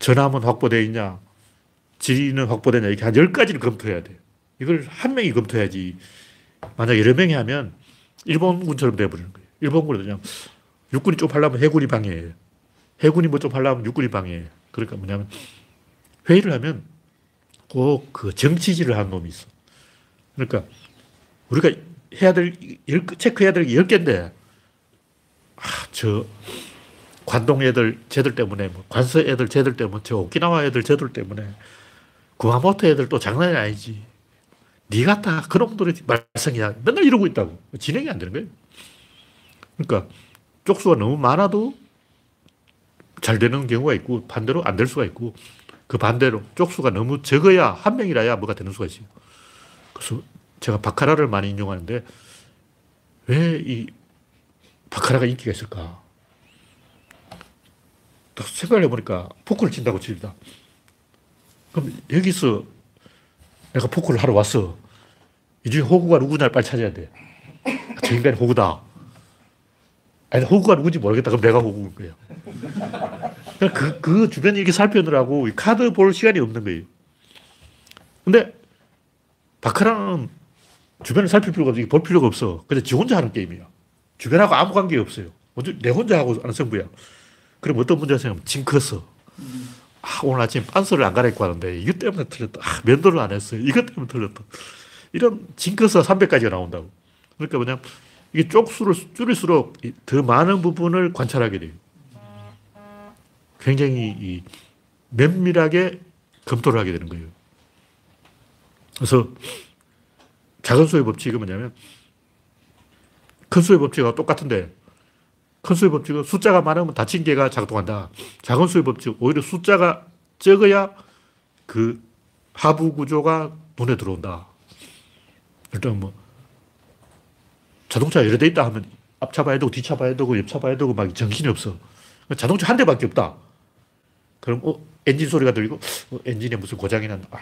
전함은 확보되어 있냐, 지리는 확보되냐, 이렇게 한 10가지를 검토해야 돼. 이걸 한 명이 검토해야지. 만약 여러 명이 하면 일본군처럼 돼버리는 거예요. 일본군이 그냥 육군이 좀 하려면 해군이 방해해. 해군이 뭐 좀 하려면 육군이 방해해. 그러니까 뭐냐면 회의를 하면 꼭 그 정치질을 하는 놈이 있어. 그러니까 우리가 해야 될, 열- 체크해야 될 게 10개인데, 아, 저, 관동 애들, 쟤들 때문에, 뭐, 관서 애들, 쟤들 때문에, 저 오키나와 애들, 쟤들 때문에, 구마모토 애들 또 장난이 아니지. 니 같다. 그놈들의 말썽이야. 맨날 이러고 있다고. 진행이 안 되는 거예요. 그러니까, 쪽수가 너무 많아도 잘 되는 경우가 있고, 반대로 안 될 수가 있고, 그 반대로 쪽수가 너무 적어야 한 명이라야 뭐가 되는 수가 있어요. 그래서 제가 바카라를 많이 인용하는데 왜 이 바카라가 인기가 있을까? 딱 생각을 해보니까 포크를 친다고 칩니다. 그럼 여기서 내가 포크를 하러 왔어. 이 중에 호구가 누구냐를 빨리 찾아야 돼. 아, 저 인간이 호구다. 아니, 호구가 누군지 모르겠다. 그럼 내가 호구인. 그러니까 그, 그 주변에 이렇게 살펴느라고 이 카드 볼 시간이 없는 거예요. 근데 바카라는 주변을 살필 필요가 없어. 볼 필요가 없어. 그냥 지 혼자 하는 게임이야. 주변하고 아무 관계 없어요. 완전 내 혼자 하고 하는 승부야. 그럼 어떤 문제가 생기면 징크스. 아, 오늘 아침 빤스를 안 갈아입고 하는데 이것 때문에 틀렸다. 아, 면도를 안 했어요. 이것 때문에 틀렸다. 이런 징크스가 300가지가 나온다고. 그러니까 뭐냐 이게 쪽수를 줄일수록 이더 많은 부분을 관찰하게 돼요. 굉장히 이 면밀하게 검토를 하게 되는 거예요. 그래서 작은 수의 법칙은 뭐냐면 큰 수의 법칙과 똑같은데 큰 수의 법칙은 숫자가 많으면 닫힌 개가 작동한다. 작은 수의 법칙 오히려 숫자가 적어야 그 하부 구조가 눈에 들어온다. 일단 뭐 자동차 여러 대 있다 하면 앞차 봐야 되고 뒤차 봐야 되고 옆차 봐야 되고 막 정신이 없어. 자동차 한 대밖에 없다. 그럼 어, 엔진 소리가 들리고 어, 엔진에 무슨 고장이 났나? 아,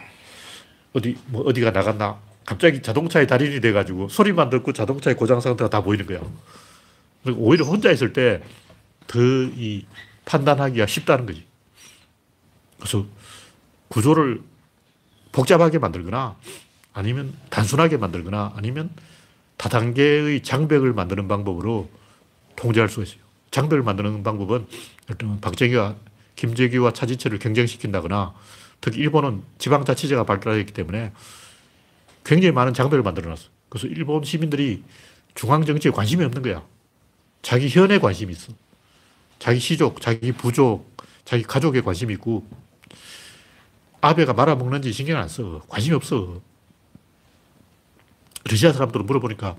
어디 뭐 어디가 나갔나? 갑자기 자동차의 달인이 돼가지고 소리만 듣고 자동차의 고장 상태가 다 보이는 거야. 그리고 오히려 혼자 있을 때 더 이 판단하기가 쉽다는 거지. 그래서 구조를 복잡하게 만들거나 아니면 단순하게 만들거나 아니면 다단계의 장벽을 만드는 방법으로 통제할 수가 있어요. 장벽을 만드는 방법은 일단 박정희가 김재규와 차지철을 경쟁시킨다거나 특히 일본은 지방자치제가 발달했기 때문에 굉장히 많은 장벽을 만들어 놨어. 그래서 일본 시민들이 중앙정치에 관심이 없는 거야. 자기 현에 관심이 있어. 자기 시족, 자기 부족, 자기 가족에 관심이 있고 아베가 말아먹는지 신경 안 써. 관심이 없어. 러시아 사람들은 물어보니까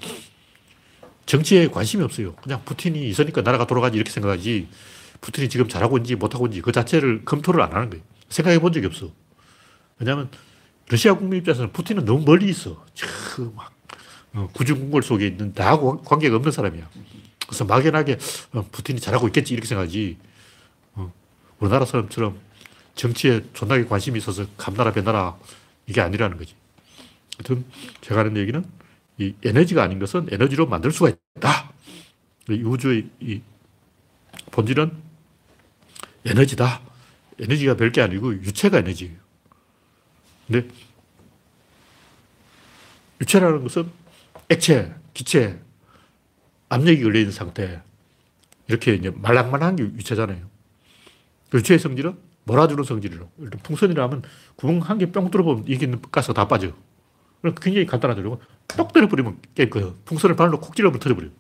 정치에 관심이 없어요. 그냥 푸틴이 있으니까 나라가 돌아가지 이렇게 생각하지 푸틴이 지금 잘하고 있는지 못하고 있는지 그 자체를 검토를 안 하는 거예요. 생각해 본 적이 없어. 왜냐하면 러시아 국민 입장에서는 푸틴은 너무 멀리 있어. 막 어, 구중궁궐 속에 있는 나하고 관계가 없는 사람이야. 그래서 막연하게 어, 푸틴이 잘하고 있겠지 이렇게 생각하지. 어, 우리나라 사람처럼 정치에 존나게 관심이 있어서 감나라 배나라 이게 아니라는 거지. 하여튼 제가 하는 얘기는 이 에너지가 아닌 것은 에너지로 만들 수가 있다. 이 우주의 이 본질은 에너지다. 에너지가 별게 아니고 유체가 에너지예요. 근데 유체라는 것은 액체, 기체, 압력이 걸려있는 상태. 이렇게 이제 말랑말랑한 게 유체잖아요. 그 유체의 성질은 몰아주는. 일단 풍선이라면 구멍 한 개 뿅 뚫어보면 이게 가스가 다 빠져. 굉장히 간단하죠. 똑 때려버리면 깰 거예요. 풍선을 바늘로 콕 찔러버리면 터져버려요.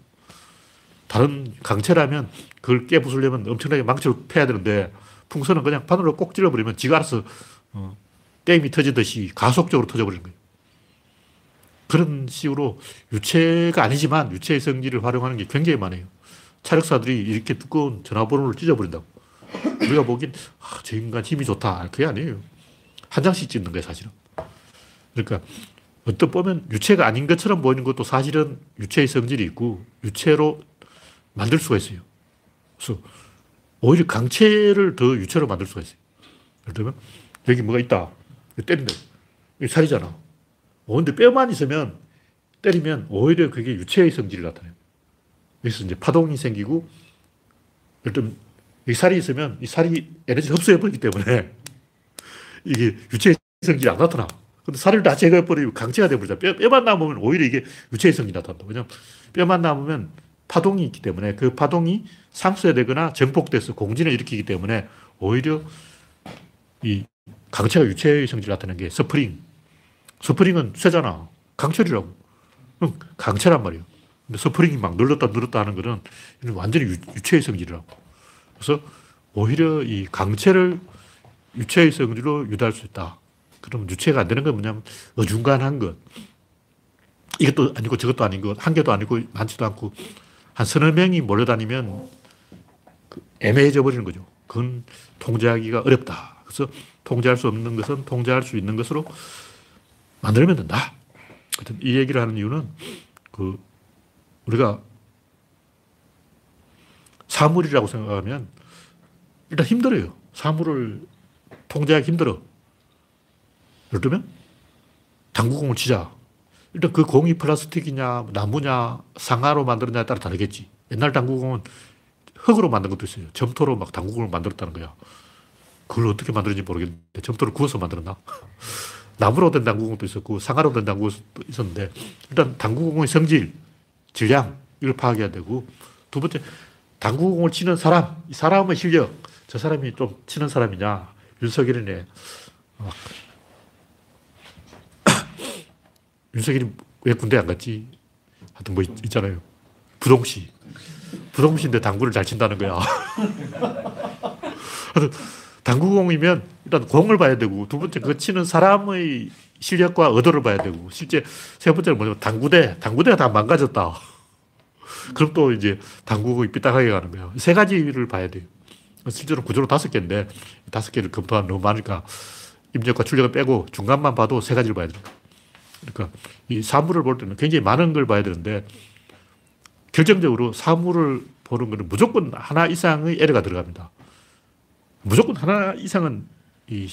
다른 강체라면 그걸 깨부수려면 엄청나게 망치로 패야 되는데 풍선은 그냥 바늘로 꼭 찔러버리면 지가 알아서 어, 게임이 터지듯이 가속적으로 터져버리는 거예요. 그런 식으로 유체가 아니지만 유체의 성질을 활용하는 게 굉장히 많아요. 차력사들이 이렇게 두꺼운 전화번호를 찢어버린다고. 우리가 보기엔 아, 저 인간 힘이 좋다. 그게 아니에요. 한 장씩 찍는 거예요, 사실은. 그러니까 어떤 보면 유체가 아닌 것처럼 보이는 것도 사실은 유체의 성질이 있고 유체로 만들 수가 있어요. 그래서 오히려 강체를 더 유체로 만들 수가 있어요. 예를 들면 여기 뭐가 있다. 때린다. 이게 살이잖아. 어, 근데 뼈만 있으면 때리면 오히려 그게 유체의 성질이 나타나요. 여기서 이제 파동이 생기고 예를 들면 이 살이 있으면 이 살이 에너지 흡수해버리기 때문에 이게 유체의 성질이 안 나타나. 근데 살을 다 제거해버리고 강체가 돼버리잖아. 뼈, 뼈만 남으면 오히려 이게 유체의 성질이 나타난다. 왜냐면 뼈만 남으면 파동이 있기 때문에 그 파동이 상쇄되거나 증폭돼서 공진을 일으키기 때문에 오히려 이 강체가 유체의 성질을 나타내는 게 스프링. 스프링은 쇠잖아. 강철이라고. 강체란 말이에요. 근데 스프링이 막 늘었다 늘었다 하는 거는 완전히 유, 유체의 성질이라고. 그래서 오히려 이 강체를 유체의 성질로 유도할 수 있다. 그럼 유체가 안 되는 건 뭐냐면 어중간한 것. 이것도 아니고 저것도 아닌 것. 한 개도 아니고 많지도 않고 한 서너 명이 몰려다니면 그 애매해져 버리는 거죠. 그건 통제하기가 어렵다. 그래서 통제할 수 없는 것은 통제할 수 있는 것으로 만들면 된다. 이 얘기를 하는 이유는 그 우리가 사물이라고 생각하면 일단 힘들어요. 사물을 통제하기 힘들어. 예를 들면 당구공을 치자. 일단 그 공이 플라스틱이냐, 나무냐, 상아로 만들었냐에 따라 다르겠지. 옛날 당구공은 흙으로 만든 것도 있어요. 점토로 막 당구공을 만들었다는 거야. 그걸 어떻게 만들었는지 모르겠는데, 점토를 구워서 만들었나? 나무로 된 당구공도 있었고, 상아로 된 당구공도 있었는데, 일단 당구공의 성질, 질량, 이걸 파악해야 되고, 두 번째, 당구공을 치는 사람, 이 사람의 실력, 저 사람이 좀 치는 사람이냐, 윤석열이네. 막. 윤석열이 왜 군대 안 갔지? 하여튼 뭐 있, 잖아요 부동시. 부동시인데 당구를 잘 친다는 거야. 당구공이면 일단 공을 봐야 되고 두 번째 그 치는 사람의 실력과 의도를 봐야 되고 실제 세 번째는 뭐냐면 당구대. 당구대가 다 망가졌다. 그럼 또 이제 당구공이 삐딱하게 가는 거예요. 세 가지를 봐야 돼요. 실제로 구조로 다섯 개인데 다섯 개를 검토하면 너무 많으니까 입력과 출력을 빼고 중간만 봐도 세 가지를 봐야 돼요. 그러니까 이 사물을 볼 때는 굉장히 많은 걸 봐야 되는데 결정적으로 사물을 보는 것은 무조건 하나 이상의 에러가 들어갑니다. 무조건 하나 이상은 이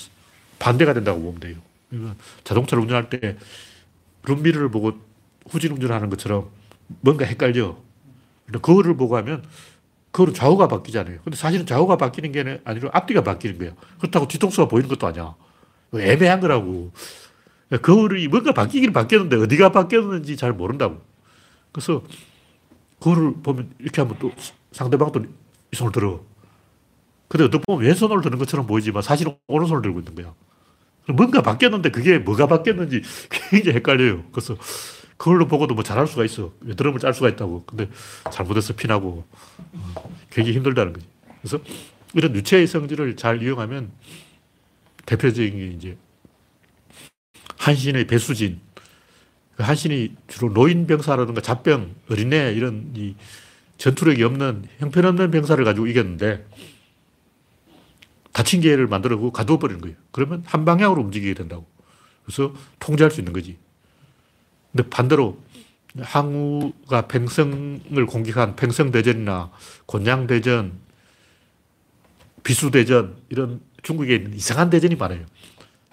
반대가 된다고 보면 돼요. 그러니까 자동차를 운전할 때 룸미러를 보고 후진 운전하는 것처럼 뭔가 헷갈려. 그거를 보고 하면 그거는 좌우가 바뀌잖아요. 근데 사실은 좌우가 바뀌는 게 아니라 앞뒤가 바뀌는 거예요. 그렇다고 뒤통수가 보이는 것도 아니야. 애매한 거라고. 거울이 뭔가 바뀌긴 바뀌었는데 어디가 바뀌었는지 잘 모른다고. 그래서 거울을 보면 이렇게 하면 또 상대방도 이 손을 들어. 근데 어떻게 보면 왼손을 드는 것처럼 보이지만 사실은 오른손을 들고 있는 거야. 뭔가 바뀌었는데 그게 뭐가 바뀌었는지 굉장히 헷갈려요. 그래서 그걸로 보고도 뭐 잘할 수가 있어. 드럼을 짤 수가 있다고. 근데 잘못해서 피나고 어, 굉장히 힘들다는 거지. 그래서 이런 유체의 성질을 잘 이용하면 대표적인 게 이제 한신의 배수진. 그 한신이 주로 노인 병사라든가 잡병, 어린애 이런 이 전투력이 없는 형편없는 병사를 가지고 이겼는데 다친 개를 만들고 가두어버리는 거예요. 그러면 한 방향으로 움직이게 된다고. 그래서 통제할 수 있는 거지. 근데 반대로 항우가 팽성을 공격한 팽성대전이나 곤양대전, 비수대전 이런 중국에 있는 이상한 대전이 많아요.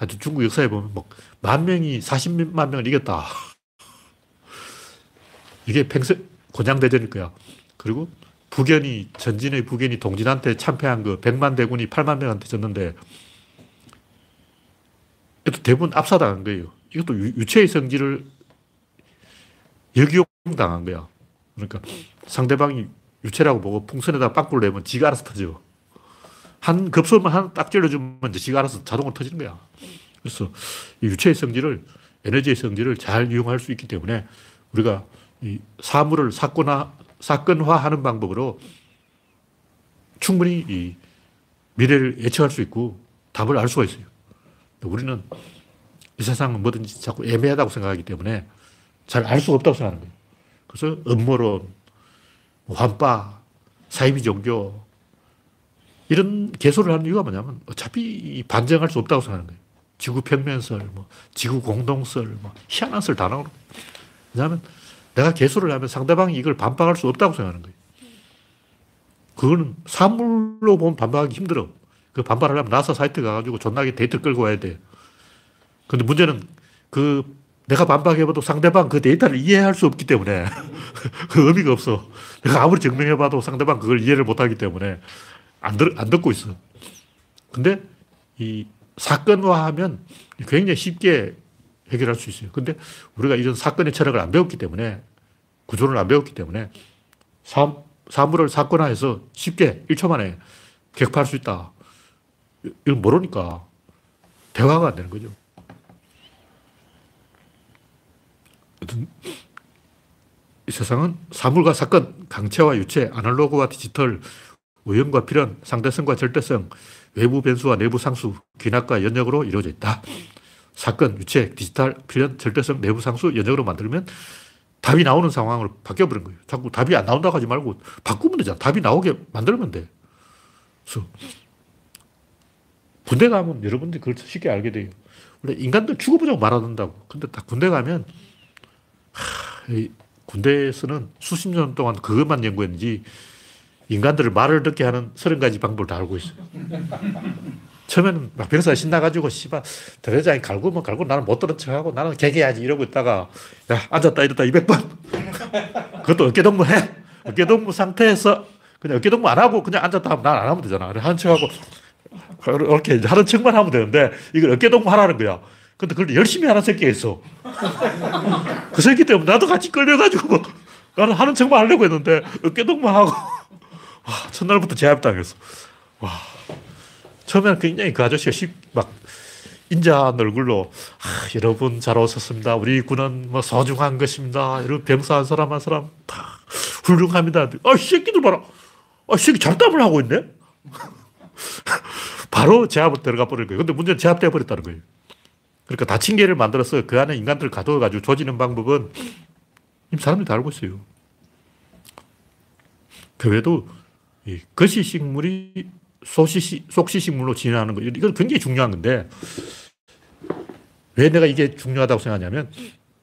아주 중국 역사에 보면 뭐 만 명이 40만 명을 이겼다. 이게 팽성, 곤양대전일 거야. 그리고 북연이, 전진의 북연이 동진한테 참패한 그 100만 대군이 8만 명한테 졌는데 이것도 대부분 압사당한 거예요. 이것도 유 체의 성질을 역이용 당한 거야. 그러니까 상대방이 유체라고 보고 풍선에다 빵꾸를 내면 지가 알아서 터져. 한 급소만 하나 딱 찔러주면 지가 알아서 자동으로 터지는 거야. 그래서 이 유체의 성질을, 에너지의 성질을 잘 이용할 수 있기 때문에 우리가 이 사물을 사건화, 사건화하는 방법으로 충분히 이 미래를 예측할 수 있고 답을 알 수가 있어요. 우리는 이 세상은 뭐든지 자꾸 애매하다고 생각하기 때문에 잘 알 수가 없다고 생각하는 거예요. 그래서 음모론, 뭐 환빠, 사이비 종교, 이런 개소를 하는 이유가 뭐냐면 어차피 반증할 수 없다고 생각하는 거예요. 지구 평면설, 뭐 지구 공동설, 뭐 희한한 설 다 나오는 거예요. 왜냐하면 내가 개소를 하면 상대방이 이걸 반박할 수 없다고 생각하는 거예요. 그거는 사물로 보면 반박하기 힘들어. 그 반발을 하면 나사 사이트 가가지고 존나게 데이터 끌고 와야 돼. 근데 문제는 그 내가 반박해봐도 상대방 그 데이터를 이해할 수 없기 때문에 그 의미가 없어. 내가 아무리 증명해봐도 상대방 그걸 이해를 못하기 때문에 안, 들, 안 듣고 있어. 근데 이 사건화하면 굉장히 쉽게 해결할 수 있어요. 근데 우리가 이런 사건의 철학을 안 배웠기 때문에 구조를 안 배웠기 때문에 사, 사물을 사건화해서 쉽게 1초 만에 격파할 수 있다. 이건 모르니까 대화가 안 되는 거죠. 이 세상은 사물과 사건, 강체와 유체, 아날로그와 디지털, 우연과 필연, 상대성과 절대성, 외부 변수와 내부 상수, 귀납과 연역으로 이루어져 있다. 사건, 유체, 디지털, 필연, 절대성, 내부 상수, 연역으로 만들면 답이 나오는 상황으로 바뀌어버린 거예요. 자꾸 답이 안 나온다고 하지 말고 바꾸면 되잖아. 답이 나오게 만들면 돼. 그래서 군대 가면 여러분들이 그걸 쉽게 알게 돼요. 원래 인간들 죽어보자고 말하는다고. 근데 딱 군대 가면 하, 군대에서는 수십 년 동안 그것만 연구했는지 인간들을 말을 듣게 하는 서른 가지 방법을 다 알고 있어요. 처음에는 막 병사가 신나가지고, 씨발, 대대장이 갈구면 갈고 나는 못 들은 척하고 나는 개개야지 이러고 있다가, 야, 앉았다 이랬다 200번. 그것도 어깨동무 해. 어깨동무 상태에서 그냥 어깨동무 안 하고 그냥 앉았다 하면 난 안 하면 되잖아. 하는 척하고, 이렇게 하는 척만 하면 되는데, 이걸 어깨동무 하라는 거야. 근데 그걸 열심히 하는 새끼가 있어. 그 새끼 때문에 나도 같이 끌려가지고, 나는 하는 척만 하려고 했는데, 어깨동무 하고, 와, 첫날부터 제압당했어. 와. 처음에는 굉장히 그 아저씨가 쉽, 막, 인자한 얼굴로, 아, 여러분 잘 오셨습니다. 우리 군은 뭐 소중한 것입니다. 이런 병사 한 사람 한 사람 다 훌륭합니다. 아, 이 새끼들 봐라. 아, 이 새끼 잡담을 하고 있네? 바로 제압을 들어가 버린 거예요. 근데 문제는 제압돼 버렸다는 거예요. 그러니까 다친 개를 만들어서 그 안에 인간들을 가둬가지고 조지는 방법은 이미 사람들이 다 알고 있어요. 그 외에도 이 거시식물이 소시시, 속시식물로 진화하는 거, 이건 굉장히 중요한 건데, 왜 내가 이게 중요하다고 생각하냐면,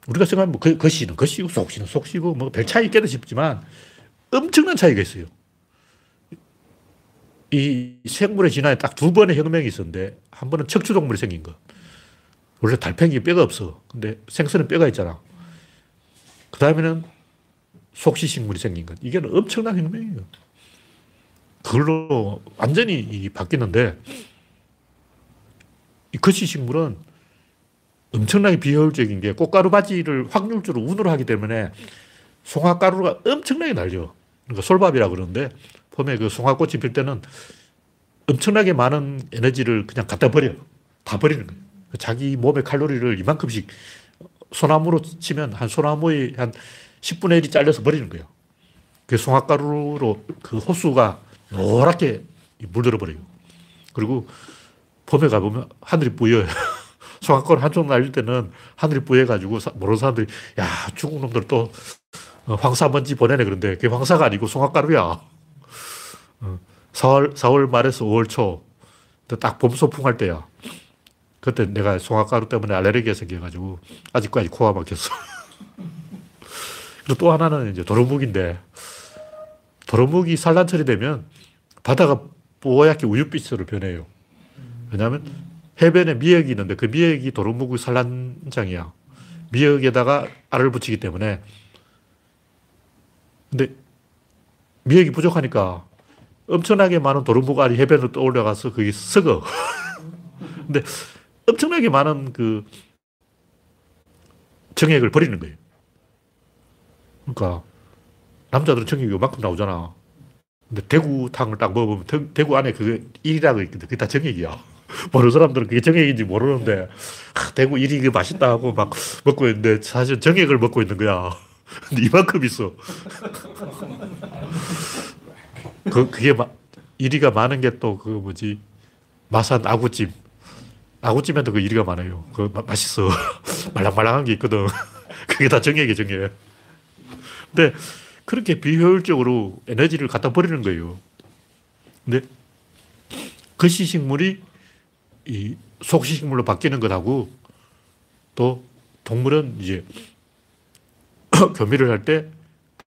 우리가 생각하면 뭐, 거 시는 거시고, 속시는 속시고, 뭐, 별 차이 있겠다 싶지만, 엄청난 차이가 있어요. 이 생물의 진화에 딱 두 번의 혁명이 있었는데, 한 번은 척추동물이 생긴 거. 원래 달팽이 뼈가 없어. 근데 생선은 뼈가 있잖아. 그 다음에는 속시식물이 생긴 것. 이게 엄청난 혁명이에요. 그걸로 완전히 바뀌는데 이 거시식물은 엄청나게 비효율적인 게 꽃가루 바지를 확률적으로 운으로 하기 때문에 송화가루가 엄청나게 날려. 그러니까 솔밥이라 그러는데 봄에 그 송화꽃이 필 때는 엄청나게 많은 에너지를 그냥 갖다 버려. 다 버리는 거예요. 자기 몸의 칼로리를 이만큼씩 소나무로 치면 한 소나무의 한 10분의 1이 잘려서 버리는 거예요. 그 송화가루로 그 호수가 노랗게 물들어 버려요. 그리고 봄에 가보면 하늘이 뿌여요. 송악권 한쪽 날릴 때는 하늘이 뿌여가지고 모르는 사람들이 야 중국 놈들 또 어, 황사 먼지 보내네 그런데 그게 황사가 아니고 송악가루야. 4월, 어, 4월 말에서 5월 초, 딱 봄 소풍 할 때야. 그때 내가 송악가루 때문에 알레르기가 생겨가지고 아직까지 코가 막혔어. 그리고 또 하나는 이제 도루묵인데 도루묵이 산란철이 되면 바다가 뽀얗게 우유빛으로 변해요. 왜냐하면 해변에 미역이 있는데 그 미역이 도루묵의 산란장이야. 미역에다가 알을 붙이기 때문에. 근데 미역이 부족하니까 엄청나게 많은 도루묵 알이 해변으로 떠올려가서 그게 썩어. 근데 엄청나게 많은 그 정액을 버리는 거예요. 그러니까 남자들은 정액이 요만큼 나오잖아. 근데 대구탕을 딱 먹어보면 대구 안에 그게 1이라고 있거든. 그게 다 정액이야. 모르는 사람들은 그게 정액인지 모르는데 아, 대구 1이 그 맛있다 하고 막 먹고 있는데 사실 정액을 먹고 있는 거야. 근데 이만큼 있어. 그, 그게 마, 1위가 많은 게 또 그 뭐지 마산 아구찜. 아구찜에도 그 1위가 많아요. 그 마, 맛있어. 말랑말랑한 게 있거든. 그게 다 정액이야, 정액. 근데 그렇게 비효율적으로 에너지를 갖다 버리는 거예요. 근데 거시식물이 그이 속시식물로 바뀌는 것하고 또 동물은 이제 교미를 할 때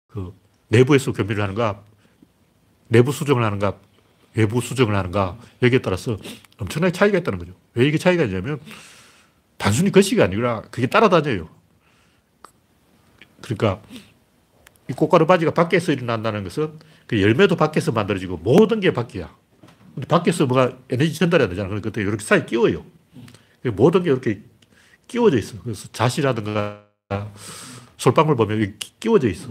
그 내부에서 교미를 하는가 내부 수정을 하는가 외부 수정을 하는가 여기에 따라서 엄청나게 차이가 있다는 거죠. 왜 이게 차이가 있냐면 단순히 거시가 아니라 그게 따라다녀요. 그러니까 이 꽃가루 바지가 밖에서 일어난다는 것은 그 열매도 밖에서 만들어지고 모든 게 밖이야. 근데 밖에서 뭐가 에너지 전달이 안 되잖아. 그러니까 이렇게 사이 끼워요. 모든 게 이렇게 끼워져 있어. 그래서 잣이라든가 솔방울 보면 끼워져 있어.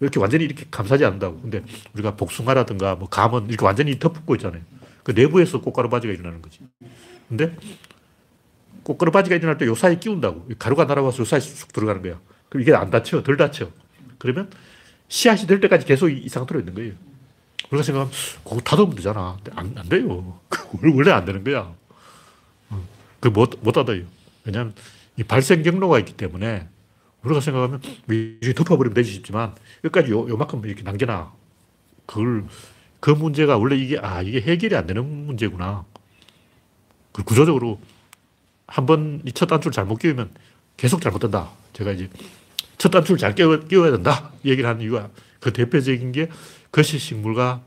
이렇게 완전히 이렇게 감싸지 않는다고. 근데 우리가 복숭아라든가 뭐 감은 이렇게 완전히 덮고 있잖아요. 그 내부에서 꽃가루 바지가 일어나는 거지. 근데 꽃가루 바지가 일어날 때 요 사이에 끼운다고. 이 가루가 날아와서 요 사이에 쑥 들어가는 거야. 그럼 이게 안 다쳐. 덜 다쳐. 그러면 씨앗이 될 때까지 계속 이 상태로 있는 거예요. 우리가 생각하면 그거 닫으면 되잖아. 안, 안 돼요. 그거 원래 안 되는 거야. 어, 그못 못 닫아요. 왜냐하면 이 발생 경로가 있기 때문에 우리가 생각하면 이렇게 덮어버리면 되지 싶지만 끝까지 요, 요만큼 이렇게 남겨놔. 그걸 그 문제가 원래 이게 아 이게 해결이 안 되는 문제구나. 그 구조적으로 한 번 이 첫 단추를 잘못 끼우면 계속 잘못된다. 제가 이제 첫 단추를 잘 끼워, 끼워야 된다. 이 얘기를 하는 이유가 그 대표적인 게 거시식물과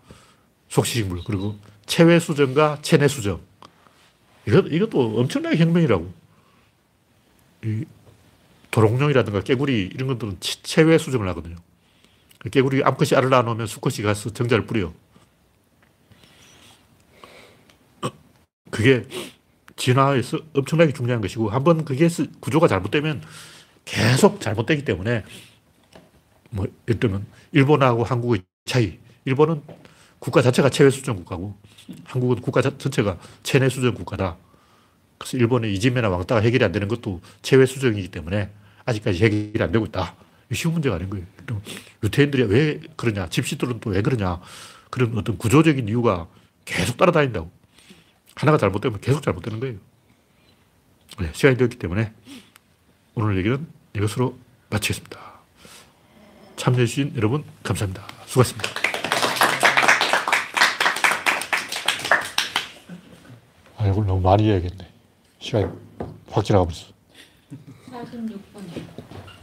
속시식물 그리고 체외 수정과 체내 수정. 이것, 이것도 엄청나게 혁명이라고. 이 도롱뇽이라든가 깨구리 이런 것들은 치- 체외 수정을 하거든요. 깨구리 암컷이 알을 낳아놓으면 수컷이 가서 정자를 뿌려. 그게 진화에서 엄청나게 중요한 것이고 한번 그게 스- 구조가 잘못되면 계속 잘못되기 때문에 뭐 예를 들면 일본하고 한국의 차이. 일본은 국가 자체가 체외 수정 국가고 한국은 국가 자- 전체가 체내 수정 국가다. 그래서 일본의 이지메나 왕따가 해결이 안 되는 것도 체외 수정이기 때문에 아직까지 해결이 안 되고 있다. 쉬운 문제가 아닌 거예요. 유태인들이 왜 그러냐, 집시들은 또 왜 그러냐, 그런 어떤 구조적인 이유가 계속 따라다닌다고. 하나가 잘못되면 계속 잘못되는 거예요. 네, 시간이 되었기 때문에 오늘 얘기는 이것으로 마치겠습니다. 참여해주신 여러분, 감사합니다. 수고하셨습니다. 아, 이걸 너무 많이 해야겠네. 시간이 확 지나가 버렸어. 46분이요.